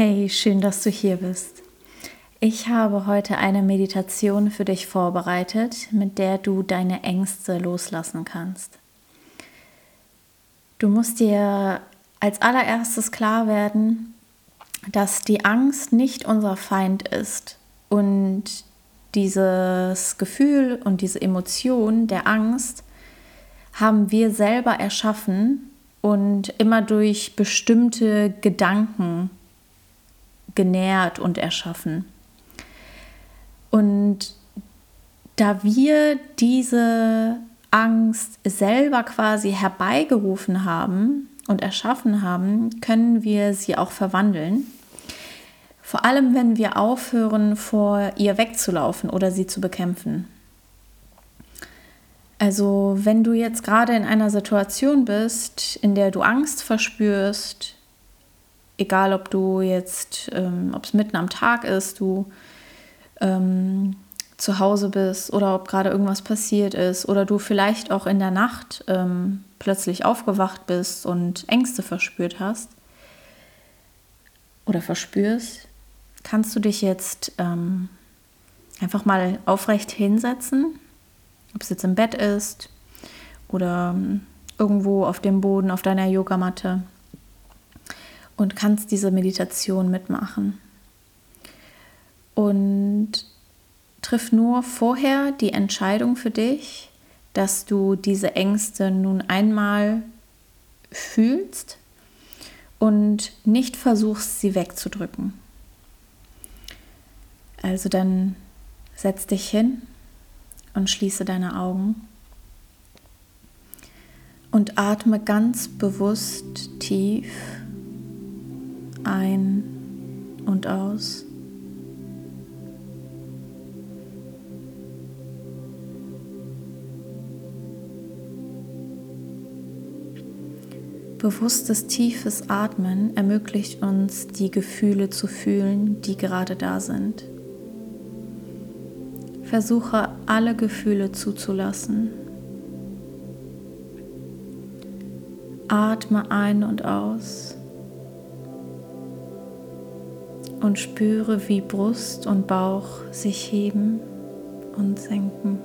Hey, schön, dass du hier bist. Ich habe heute eine Meditation für dich vorbereitet, mit der du deine Ängste loslassen kannst. Du musst dir als allererstes klar werden, dass die Angst nicht unser Feind ist und dieses Gefühl und diese Emotion der Angst haben wir selber erschaffen und immer durch bestimmte Gedanken genährt und erschaffen. Und da wir diese Angst selber quasi herbeigerufen haben und erschaffen haben, können wir sie auch verwandeln. Vor allem, wenn wir aufhören, vor ihr wegzulaufen oder sie zu bekämpfen. Also, wenn du jetzt gerade in einer Situation bist, in der du Angst verspürst, egal ob du jetzt, ähm, ob es mitten am Tag ist, du ähm, zu Hause bist oder ob gerade irgendwas passiert ist oder du vielleicht auch in der Nacht ähm, plötzlich aufgewacht bist und Ängste verspürt hast oder verspürst, kannst du dich jetzt ähm, einfach mal aufrecht hinsetzen, ob es jetzt im Bett ist oder ähm, irgendwo auf dem Boden auf deiner Yogamatte und kannst diese Meditation mitmachen. Und triff nur vorher die Entscheidung für dich, dass du diese Ängste nun einmal fühlst und nicht versuchst, sie wegzudrücken. Also dann setz dich hin und schließe deine Augen und atme ganz bewusst tief ein und aus. Bewusstes tiefes Atmen ermöglicht uns, die Gefühle zu fühlen, die gerade da sind. Versuche alle Gefühle zuzulassen. Atme ein und aus und spüre, wie Brust und Bauch sich heben und senken.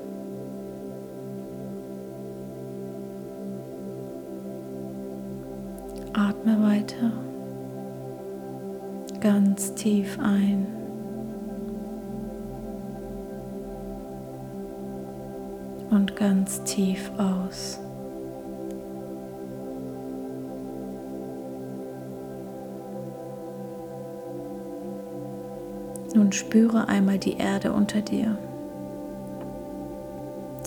Atme weiter ganz tief ein. Und ganz tief aus. Nun spüre einmal die Erde unter dir.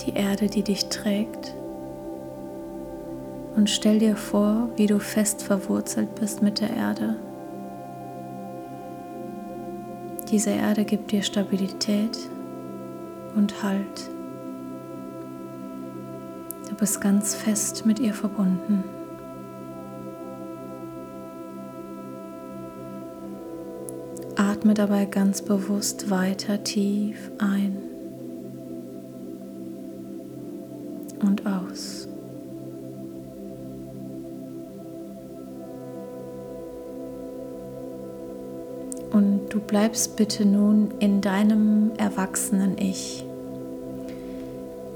Die Erde, die dich trägt. Und stell dir vor, wie du fest verwurzelt bist mit der Erde. Diese Erde gibt dir Stabilität und Halt. Du bist ganz fest mit ihr verbunden. Atme dabei ganz bewusst weiter tief ein und aus. Und du bleibst bitte nun in deinem erwachsenen Ich.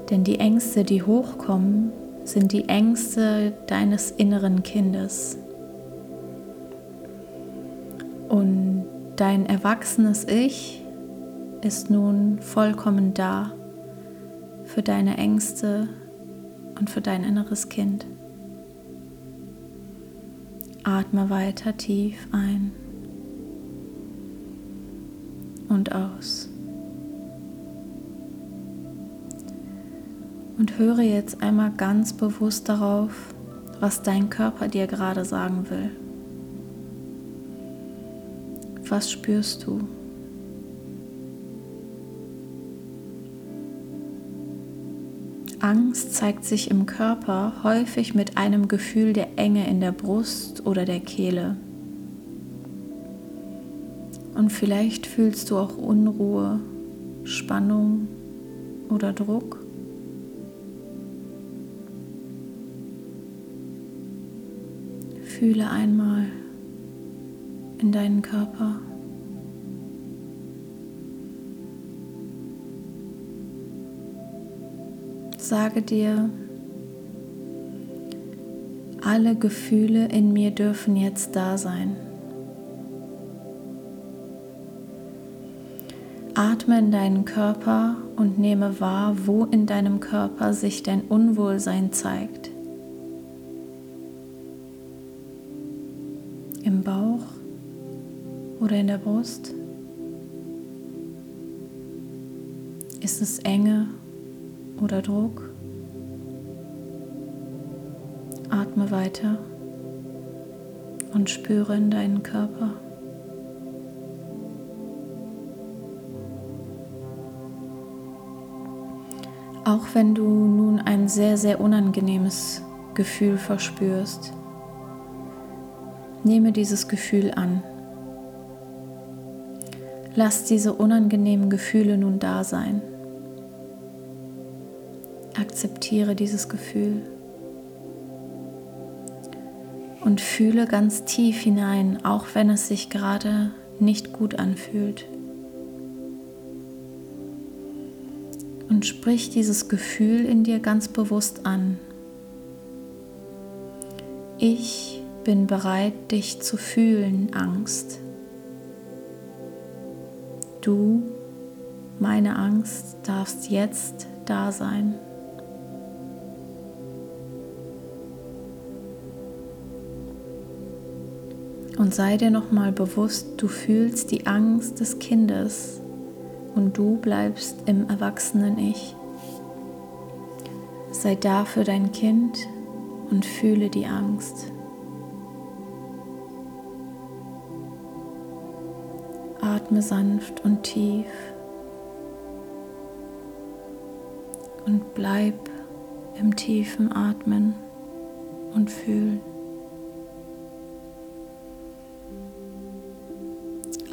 Denn die Ängste, die hochkommen, sind die Ängste deines inneren Kindes. Und Dein erwachsenes Ich ist nun vollkommen da für deine Ängste und für dein inneres Kind. Atme weiter tief ein und aus. Und höre jetzt einmal ganz bewusst darauf, was dein Körper dir gerade sagen will. Was spürst du? Angst zeigt sich im Körper häufig mit einem Gefühl der Enge in der Brust oder der Kehle. Und vielleicht fühlst du auch Unruhe, Spannung oder Druck. Fühle einmal in deinen Körper. Sage dir, alle Gefühle in mir dürfen jetzt da sein. Atme in deinen Körper und nehme wahr, wo in deinem Körper sich dein Unwohlsein zeigt. Im Bauch oder in der Brust? Ist es Enge oder Druck? Atme weiter und spüre in deinen Körper. Auch wenn du nun ein sehr, sehr unangenehmes Gefühl verspürst, nehme dieses Gefühl an. Lass diese unangenehmen Gefühle nun da sein. Akzeptiere dieses Gefühl und fühle ganz tief hinein, auch wenn es sich gerade nicht gut anfühlt. Und sprich dieses Gefühl in dir ganz bewusst an. Ich bin bereit, dich zu fühlen, Angst. Du, meine Angst, darfst jetzt da sein. Und sei dir nochmal bewusst, du fühlst die Angst des Kindes und du bleibst im erwachsenen Ich. Sei da für dein Kind und fühle die Angst. Atme sanft und tief und bleib im tiefen Atmen und Fühlen.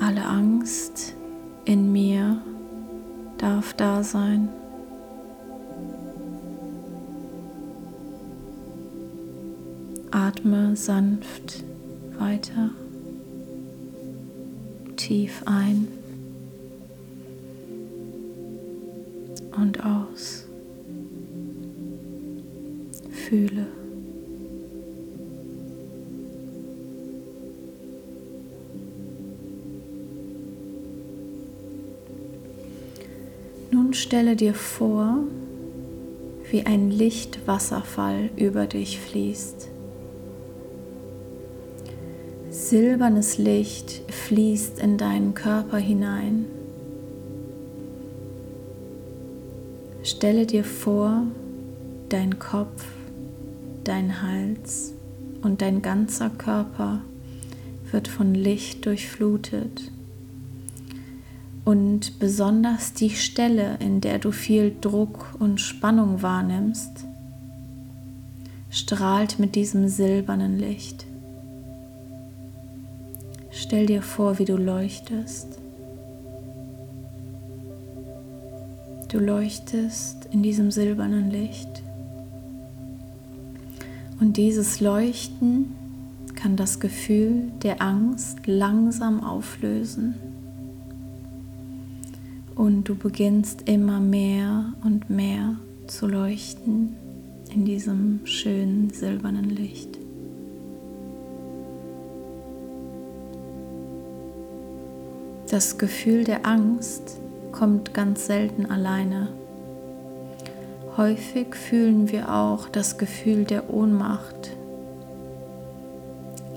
Alle Angst in mir darf da sein. Atme sanft weiter, tief ein und aus. Fühle. Nun stelle dir vor, wie ein Lichtwasserfall über dich fließt. Silbernes Licht fließt in deinen Körper hinein. Stelle dir vor, dein Kopf, dein Hals und dein ganzer Körper wird von Licht durchflutet und besonders die Stelle, in der du viel Druck und Spannung wahrnimmst, strahlt mit diesem silbernen Licht. Stell dir vor, wie du leuchtest. Du leuchtest in diesem silbernen Licht. Und dieses Leuchten kann das Gefühl der Angst langsam auflösen und du beginnst immer mehr und mehr zu leuchten in diesem schönen silbernen Licht. Das Gefühl der Angst kommt ganz selten alleine. Häufig fühlen wir auch das Gefühl der Ohnmacht.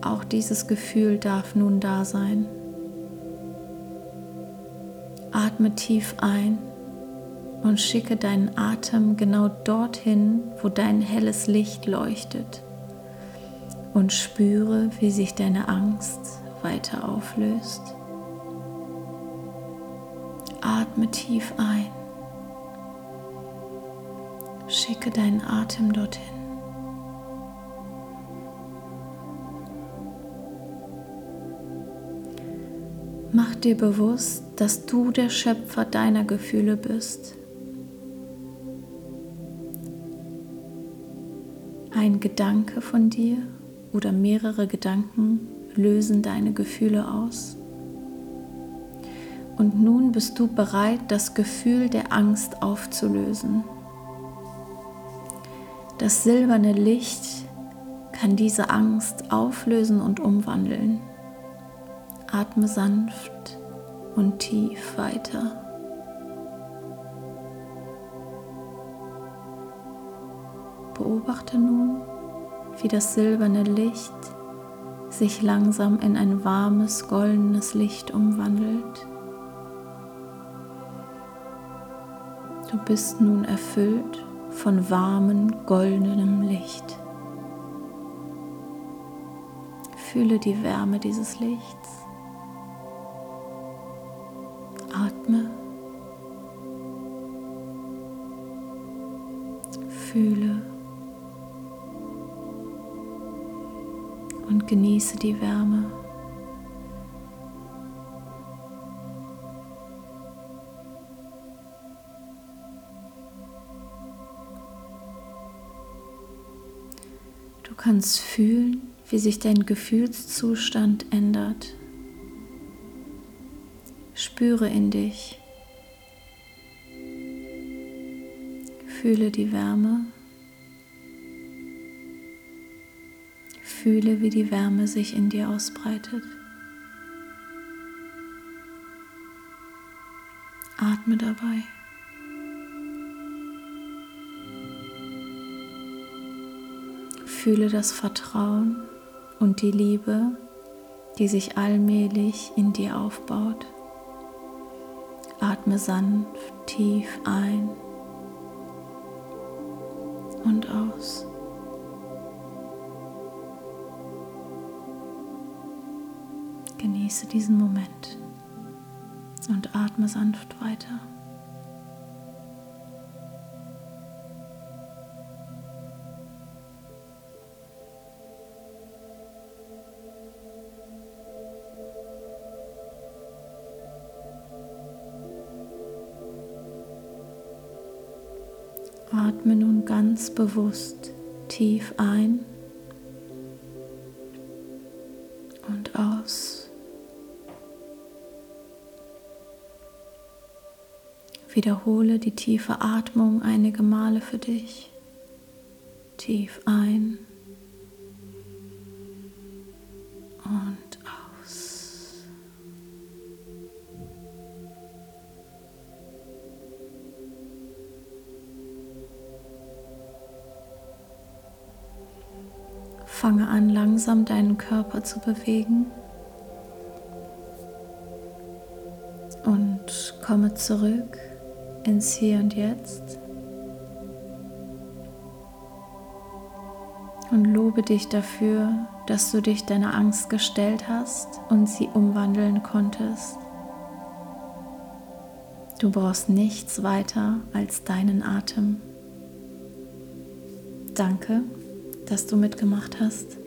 Auch dieses Gefühl darf nun da sein. Atme tief ein und schicke deinen Atem genau dorthin, wo dein helles Licht leuchtet. Und spüre, wie sich deine Angst weiter auflöst. Atme tief ein. Schicke deinen Atem dorthin. Mach dir bewusst, dass du der Schöpfer deiner Gefühle bist. Ein Gedanke von dir oder mehrere Gedanken lösen deine Gefühle aus. Und nun bist du bereit, das Gefühl der Angst aufzulösen. Das silberne Licht kann diese Angst auflösen und umwandeln. Atme sanft und tief weiter. Beobachte nun, wie das silberne Licht sich langsam in ein warmes, goldenes Licht umwandelt. Du bist nun erfüllt von warmem, goldenem Licht. Fühle die Wärme dieses Lichts. Atme. Fühle. Und genieße die Wärme. Kannst fühlen, wie sich dein Gefühlszustand ändert. Spüre in dich. Fühle die Wärme. Fühle, wie die Wärme sich in dir ausbreitet. Atme dabei. Fühle das Vertrauen und die Liebe, die sich allmählich in dir aufbaut. Atme sanft tief ein und aus. Genieße diesen Moment und atme sanft weiter. Atme nun ganz bewusst tief ein und aus. Wiederhole die tiefe Atmung einige Male für dich. Tief ein Fange an, langsam deinen Körper zu bewegen und komme zurück ins Hier und Jetzt und lobe dich dafür, dass du dich deiner Angst gestellt hast und sie umwandeln konntest. Du brauchst nichts weiter als deinen Atem. Danke dass du mitgemacht hast.